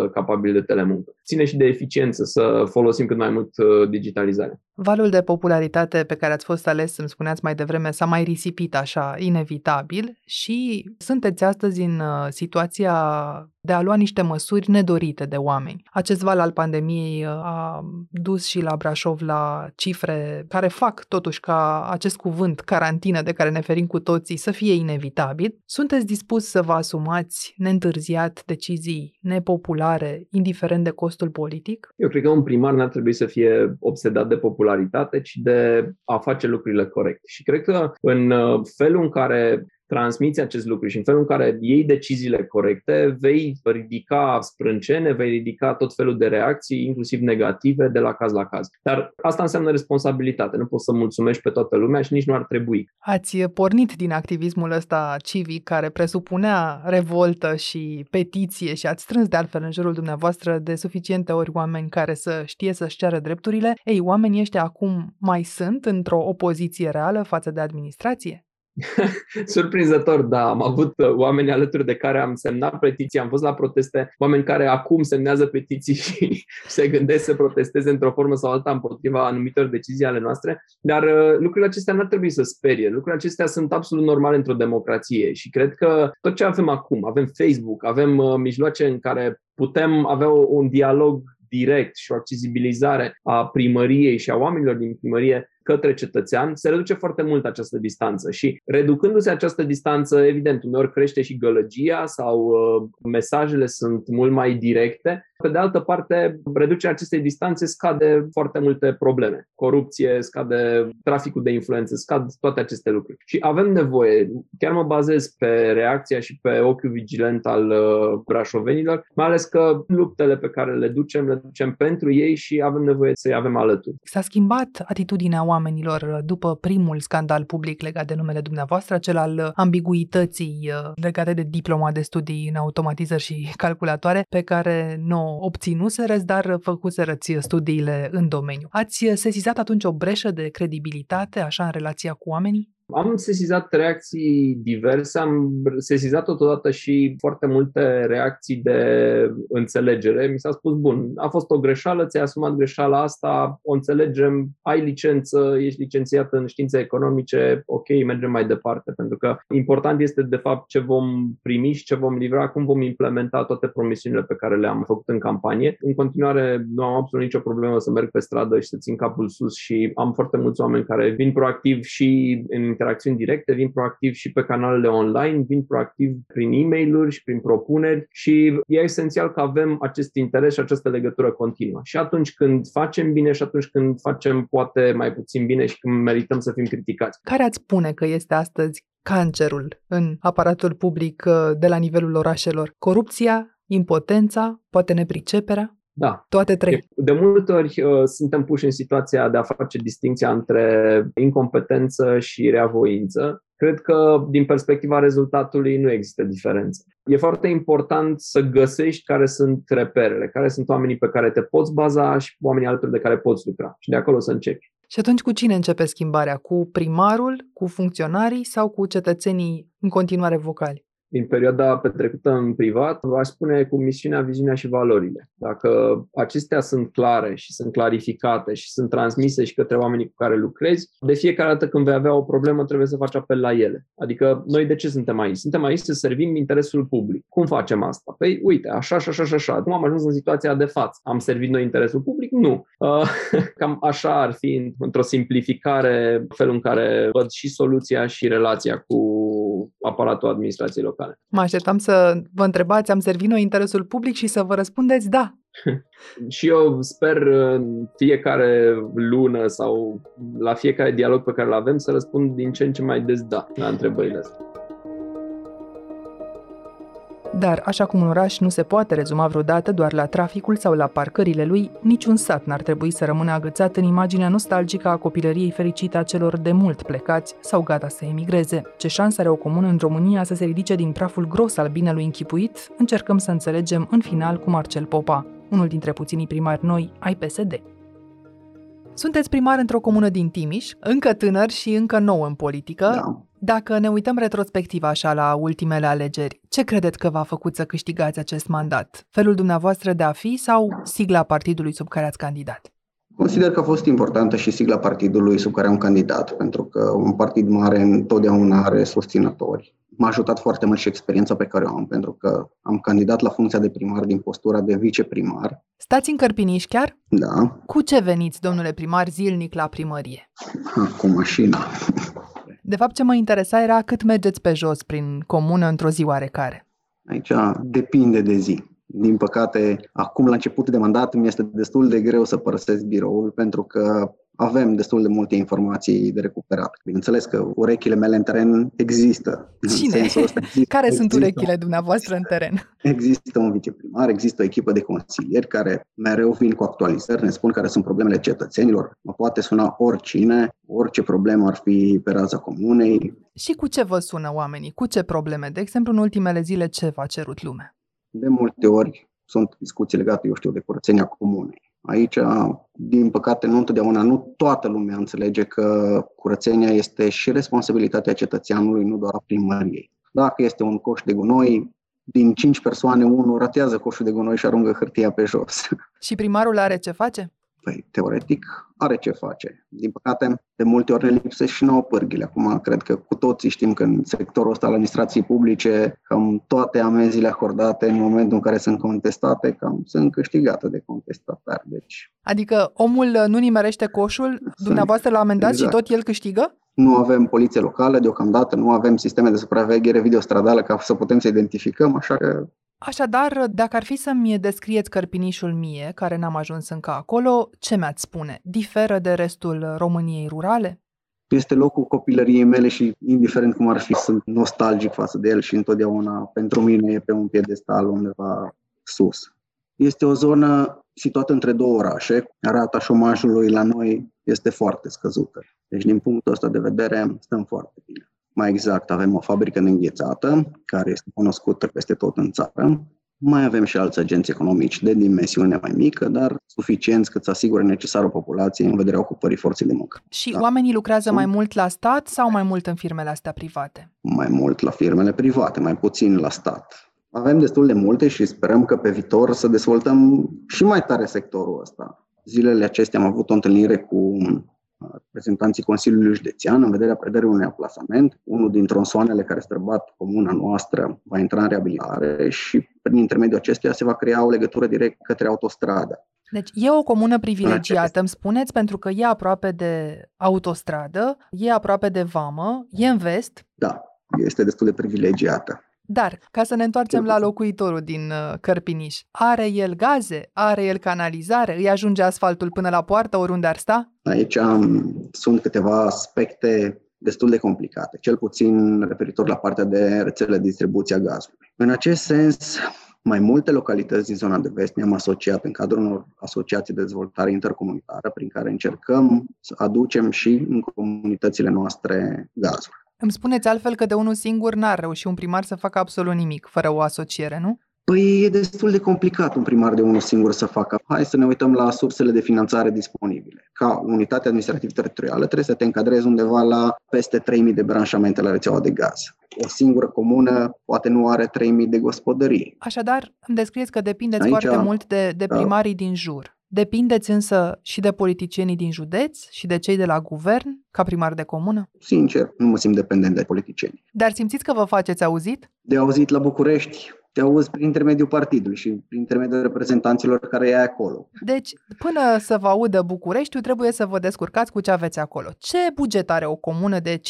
90% capabili de telemuncă. Ține și de eficiență să folosim cât mai mult uh, digitalizarea. Valul de popularitate pe care ați fost ales, îmi spuneați mai devreme, s-a mai risipit așa, inevitabil și sunteți astăzi în uh, situația de a lua niște măsuri nedorite de oameni. Acest val al pandemiei uh, a dus și la Brașov la cifre care fac totuși ca acest cuvânt, carantină, de care ne ferim cu toții, să fie inevitabil. Sunteți dispus să vă asumați neîntârziat decizii nepopulare, indiferent de costul politic? Eu cred că un primar n-ar trebui să fie obsedat de popularitate, ci de a face lucrurile corecte. Și cred că în uh, felul în care transmiți acest lucru și în felul în care iei deciziile corecte, vei ridica sprâncene, vei ridica tot felul de reacții, inclusiv negative, de la caz la caz. Dar asta înseamnă responsabilitate. Nu poți să mulțumești pe toată lumea și nici nu ar trebui. Ați pornit din activismul ăsta civic care presupunea revoltă și petiție și ați strâns de altfel în jurul dumneavoastră de suficiente ori oameni care să știe să-și ceară drepturile. Ei, oamenii ăștia acum mai sunt într-o opoziție reală față de administrație? Surprinzător, da. Am avut uh, oameni alături de care am semnat petiții, am fost la proteste, oameni care acum semnează petiții și se gândesc să protesteze într-o formă sau alta împotriva anumitor decizii ale noastre, dar uh, lucrurile acestea nu ar trebui să sperie. Lucrurile acestea sunt absolut normale într-o democrație și cred că tot ce avem acum, avem Facebook, avem uh, mijloace în care putem avea un dialog direct și o accesibilizare a primăriei și a oamenilor din primărie către cetățean, se reduce foarte mult această distanță și reducându-se această distanță, evident, uneori crește și gălăgia sau uh, mesajele sunt mult mai directe. Pe de altă parte, reducerea acestei distanțe scade foarte multe probleme. Corupție, scade traficul de influențe, scad toate aceste lucruri. Și avem nevoie, chiar mă bazez pe reacția și pe ochiul vigilent al uh, brașovenilor, mai ales că luptele pe care le ducem, le ducem pentru ei și avem nevoie să-i avem alături. S-a schimbat atitudinea oamenilor după primul scandal public legat de numele dumneavoastră, cel al ambiguității uh, legate de diploma de studii în automatizări și calculatoare, pe care nu obținuserăți, dar făcuserăți studiile în domeniu. Ați sesizat atunci o breșă de credibilitate așa în relația cu oamenii? Am sesizat reacții diverse, am sesizat totodată și foarte multe reacții de înțelegere. Mi s-a spus, bun, a fost o greșeală, ți-ai asumat greșeala asta, o înțelegem, ai licență, ești licențiat în științe economice, ok, mergem mai departe, pentru că important este de fapt ce vom primi și ce vom livra, cum vom implementa toate promisiunile pe care le-am făcut în campanie. În continuare, nu am absolut nicio problemă să merg pe stradă și să țin capul sus și am foarte mulți oameni care vin proactiv și în interacțiuni directe, vin proactiv și pe canalele online, vin proactiv prin e mail și prin propuneri și e esențial că avem acest interes și această legătură continuă. Și atunci când facem bine și atunci când facem poate mai puțin bine și când merităm să fim criticați. Care ați spune că este astăzi cancerul în aparatul public uh, de la nivelul orașelor? Corupția, impotența, poate nepriceperea? Da. Toate trei. De multe ori uh, suntem puși în situația de a face distinția între incompetență și reavoință. Cred că din perspectiva rezultatului nu există diferență. E foarte important să găsești care sunt reperele, care sunt oamenii pe care te poți baza și oamenii alături de care poți lucra. Și de acolo să începi. Și atunci cu cine începe schimbarea? Cu primarul, cu funcționarii sau cu cetățenii în continuare vocali? Din perioada petrecută în privat, v-aș spune cu misiunea, viziunea și valorile. Dacă acestea sunt clare și sunt clarificate și sunt transmise și către oamenii cu care lucrezi, de fiecare dată când vei avea o problemă trebuie să faci apel la ele. Adică noi de ce suntem aici? Suntem aici să servim interesul public. Cum facem asta? Păi uite, așa, așa, așa, așa. Cum am ajuns în situația de față? Am servit noi interesul public? Nu. Uh, cam așa ar fi într-o simplificare felul în care văd și soluția și relația cu aparatul administrației locale locale. Mă așteptam să vă întrebați, am servit noi interesul public și să vă răspundeți da. și eu sper în fiecare lună sau la fiecare dialog pe care îl avem să răspund din ce în ce mai des da la întrebările astea. Dar, așa cum un oraș nu se poate rezuma vreodată doar la traficul sau la parcările lui, niciun sat n-ar trebui să rămână agățat în imaginea nostalgică a copilăriei fericite a celor de mult plecați sau gata să emigreze. Ce șansă are o comună în România să se ridice din praful gros al binelui închipuit, încercăm să înțelegem în final cu Marcel Popa, unul dintre puținii primari noi ai PSD. Sunteți primar într-o comună din Timiș, încă tânăr și încă nou în politică. Da. Dacă ne uităm retrospectiv așa la ultimele alegeri, ce credeți că v-a făcut să câștigați acest mandat? Felul dumneavoastră de a fi sau sigla partidului sub care ați candidat? Consider că a fost importantă și sigla partidului sub care am candidat, pentru că un partid mare întotdeauna are susținători. M-a ajutat foarte mult și experiența pe care o am, pentru că am candidat la funcția de primar din postura de viceprimar. Stați în Cărpiniș chiar? Da. Cu ce veniți, domnule primar, zilnic la primărie? Ha, cu mașina. De fapt, ce mă interesa era cât mergeți pe jos prin comună într-o zi oarecare. Aici depinde de zi. Din păcate, acum la început de mandat mi este destul de greu să părăsesc biroul pentru că avem destul de multe informații de recuperat. Bineînțeles că urechile mele în teren există. Cine? În există, care există, sunt urechile dumneavoastră în teren? Există un viceprimar, există o echipă de consilieri care mereu vin cu actualizări, ne spun care sunt problemele cetățenilor. Mă poate suna oricine, orice problemă ar fi pe raza comunei. Și cu ce vă sună oamenii? Cu ce probleme? De exemplu, în ultimele zile, ce v-a cerut lumea? De multe ori sunt discuții legate, eu știu, de curățenia comunei Aici, din păcate, nu întotdeauna, nu toată lumea înțelege că curățenia este și responsabilitatea cetățeanului, nu doar a primăriei. Dacă este un coș de gunoi, din cinci persoane, unul ratează coșul de gunoi și aruncă hârtia pe jos. Și primarul are ce face? Păi, teoretic, are ce face. Din păcate, de multe ori ne lipsesc și nouă pârghile. Acum, cred că cu toții știm că în sectorul ăsta al administrației publice, cam toate amenziile acordate în momentul în care sunt contestate, cam sunt câștigate de contestatari. Deci, adică omul nu nimerește coșul, sunt, dumneavoastră l-a amendat exact. și tot el câștigă? Nu avem poliție locală deocamdată, nu avem sisteme de supraveghere videostradală ca să putem să identificăm, așa că Așadar, dacă ar fi să-mi descrieți cărpinișul mie, care n-am ajuns încă acolo, ce mi-ați spune? Diferă de restul României rurale? Este locul copilăriei mele și, indiferent cum ar fi, sunt nostalgic față de el și întotdeauna pentru mine e pe un piedestal undeva sus. Este o zonă situată între două orașe. Rata șomajului la noi este foarte scăzută. Deci, din punctul ăsta de vedere, stăm foarte bine. Mai exact, avem o fabrică neînghețată, care este cunoscută peste tot în țară. Mai avem și alți agenți economici de dimensiune mai mică, dar suficienți cât să asigure necesarul populației în vederea ocupării forței de muncă. Și da. oamenii lucrează mai mult la stat sau mai mult în firmele astea private? Mai mult la firmele private, mai puțin la stat. Avem destul de multe și sperăm că pe viitor să dezvoltăm și mai tare sectorul ăsta. Zilele acestea am avut o întâlnire cu reprezentanții Consiliului Județean în vederea predării unui aplasament. Unul din tronsoanele care străbat comuna noastră va intra în reabilitare și prin intermediul acestuia se va crea o legătură direct către autostradă. Deci e o comună privilegiată, îmi spuneți, pentru că e aproape de autostradă, e aproape de vamă, e în vest. Da, este destul de privilegiată. Dar, ca să ne întoarcem la locuitorul din uh, Cărpiniș, are el gaze, are el canalizare, îi ajunge asfaltul până la poartă oriunde ar sta? Aici am, sunt câteva aspecte destul de complicate, cel puțin referitor la partea de rețele de distribuție a gazului. În acest sens, mai multe localități din zona de vest ne-am asociat în cadrul unor asociații de dezvoltare intercomunitară prin care încercăm să aducem și în comunitățile noastre gazul. Îmi spuneți altfel că de unul singur n-ar reuși un primar să facă absolut nimic fără o asociere, nu? Păi e destul de complicat un primar de unul singur să facă. Hai să ne uităm la sursele de finanțare disponibile. Ca unitate administrativ-teritorială trebuie să te încadrezi undeva la peste 3000 de branșamente la rețeaua de gaz. O singură comună poate nu are 3000 de gospodării. Așadar, îmi descrieți că depindeți Aici, foarte mult de, de da. primarii da. din jur. Depindeți însă și de politicienii din județ și de cei de la guvern, ca primar de comună? Sincer, nu mă simt dependent de politicieni. Dar simțiți că vă faceți auzit? De auzit la București, te auzi prin intermediul partidului și prin intermediul reprezentanților care e acolo. Deci, până să vă audă Bucureștiul, trebuie să vă descurcați cu ce aveți acolo. Ce buget are o comună de 5.000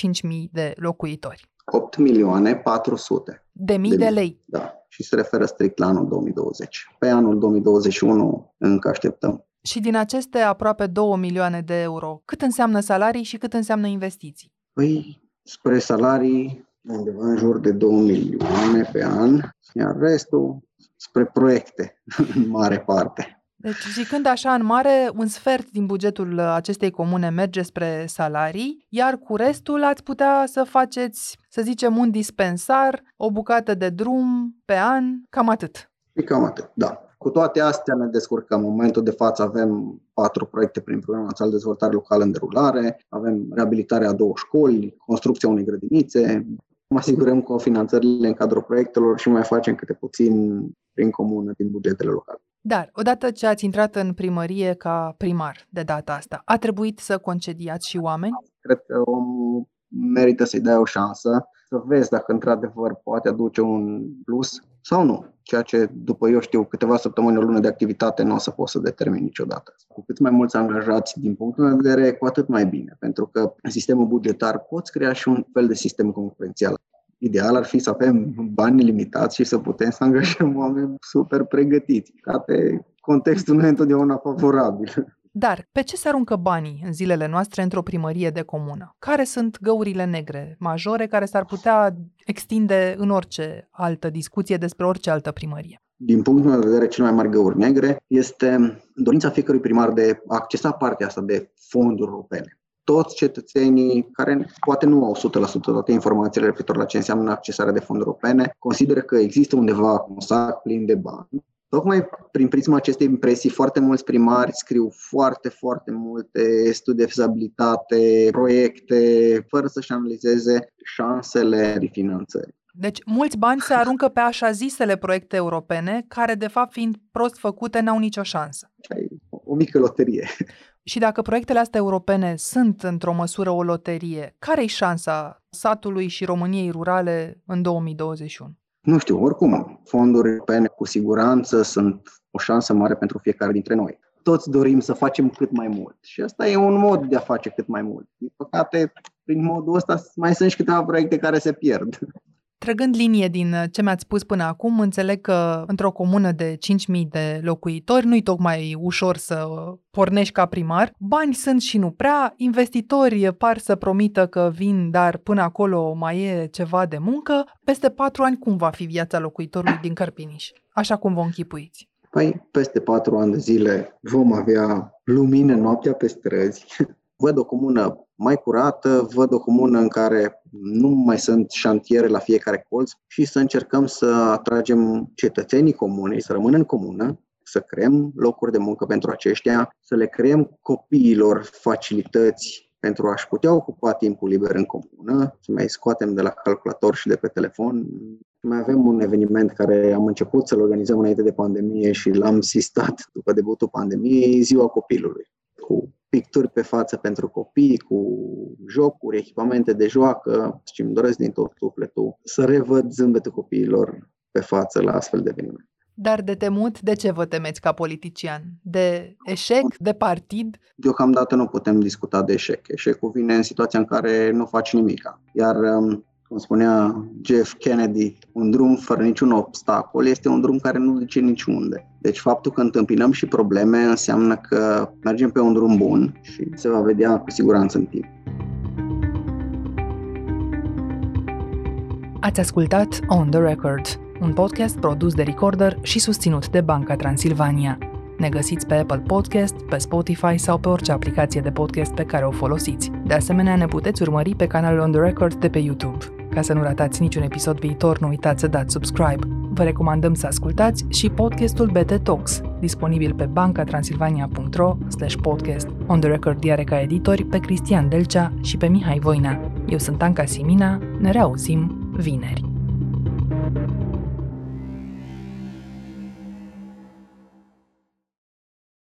de locuitori? 8 milioane 400 de mii de, de lei. Da, și se referă strict la anul 2020. Pe anul 2021 încă așteptăm. Și din aceste aproape 2 milioane de euro, cât înseamnă salarii și cât înseamnă investiții? Păi, spre salarii, undeva în jur de 2 milioane pe an, iar restul spre proiecte, în mare parte. Deci, zicând așa în mare, un sfert din bugetul acestei comune merge spre salarii, iar cu restul ați putea să faceți, să zicem, un dispensar, o bucată de drum pe an, cam atât. E cam atât, da. Cu toate astea ne descurcăm. În momentul de față avem patru proiecte prin Programul Național de Dezvoltare Locală în derulare, avem reabilitarea a două școli, construcția unei grădinițe, mă asigurăm cu finanțările în cadrul proiectelor și mai facem câte puțin prin comună din bugetele locale. Dar, odată ce ați intrat în primărie ca primar de data asta, a trebuit să concediați și oameni? Cred că omul merită să-i dai o șansă, să vezi dacă într-adevăr poate aduce un plus sau nu. Ceea ce, după eu știu, câteva săptămâni, o lună de activitate nu o să pot să determin niciodată. Cu cât mai mulți angajați din punctul meu de vedere, cu atât mai bine. Pentru că în sistemul bugetar poți crea și un fel de sistem concurențial ideal ar fi să avem bani limitați și să putem să angajăm oameni super pregătiți. Poate contextul nu e întotdeauna favorabil. Dar pe ce se aruncă banii în zilele noastre într-o primărie de comună? Care sunt găurile negre majore care s-ar putea extinde în orice altă discuție despre orice altă primărie? Din punctul meu de vedere, cel mai mari găuri negre este dorința fiecărui primar de a accesa partea asta de fonduri europene toți cetățenii care poate nu au 100% toate informațiile referitor la ce înseamnă accesarea de fonduri europene, consideră că există undeva un sac plin de bani. Tocmai prin prisma acestei impresii, foarte mulți primari scriu foarte, foarte multe studii de fezabilitate, proiecte, fără să-și analizeze șansele de finanțări. Deci mulți bani se aruncă pe așa zisele proiecte europene, care de fapt fiind prost făcute n-au nicio șansă. O mică loterie. Și dacă proiectele astea europene sunt într-o măsură o loterie, care e șansa satului și României rurale în 2021? Nu știu, oricum, fonduri europene cu siguranță sunt o șansă mare pentru fiecare dintre noi. Toți dorim să facem cât mai mult și asta e un mod de a face cât mai mult. Din păcate, prin modul ăsta mai sunt și câteva proiecte care se pierd. Trăgând linie din uh, ce mi-ați spus până acum, înțeleg că într-o comună de 5.000 de locuitori nu-i tocmai ușor să pornești ca primar. Bani sunt și nu prea, investitori par să promită că vin, dar până acolo mai e ceva de muncă. Peste patru ani cum va fi viața locuitorului din Cărpiniș? Așa cum vă închipuiți? Păi, peste patru ani de zile vom avea lumină noaptea pe străzi, văd o comună mai curată, văd o comună în care nu mai sunt șantiere la fiecare colț și să încercăm să atragem cetățenii comunei să rămână în comună, să creăm locuri de muncă pentru aceștia, să le creăm copiilor facilități pentru a-și putea ocupa timpul liber în comună, să mai scoatem de la calculator și de pe telefon. Mai avem un eveniment care am început să-l organizăm înainte de pandemie și l-am sistat după debutul pandemiei, Ziua Copilului, cu picturi pe față pentru copii, cu jocuri, echipamente de joacă și îmi doresc din tot sufletul să revăd zâmbetul copiilor pe față la astfel de evenimente. Dar de temut, de ce vă temeți ca politician? De eșec? De partid? Deocamdată nu putem discuta de eșec. Eșecul vine în situația în care nu faci nimica. Iar um, cum spunea Jeff Kennedy, un drum fără niciun obstacol este un drum care nu duce niciunde. Deci faptul că întâmpinăm și probleme înseamnă că mergem pe un drum bun și se va vedea cu siguranță în timp. Ați ascultat On The Record, un podcast produs de Recorder și susținut de Banca Transilvania. Ne găsiți pe Apple Podcast, pe Spotify sau pe orice aplicație de podcast pe care o folosiți. De asemenea, ne puteți urmări pe canalul On The Record de pe YouTube. Ca să nu ratați niciun episod viitor, nu uitați să dați subscribe. Vă recomandăm să ascultați și podcastul BT Talks, disponibil pe bancatransilvania.ro podcast. On The Record are ca editori pe Cristian Delcea și pe Mihai Voina. Eu sunt Anca Simina, ne reauzim vineri.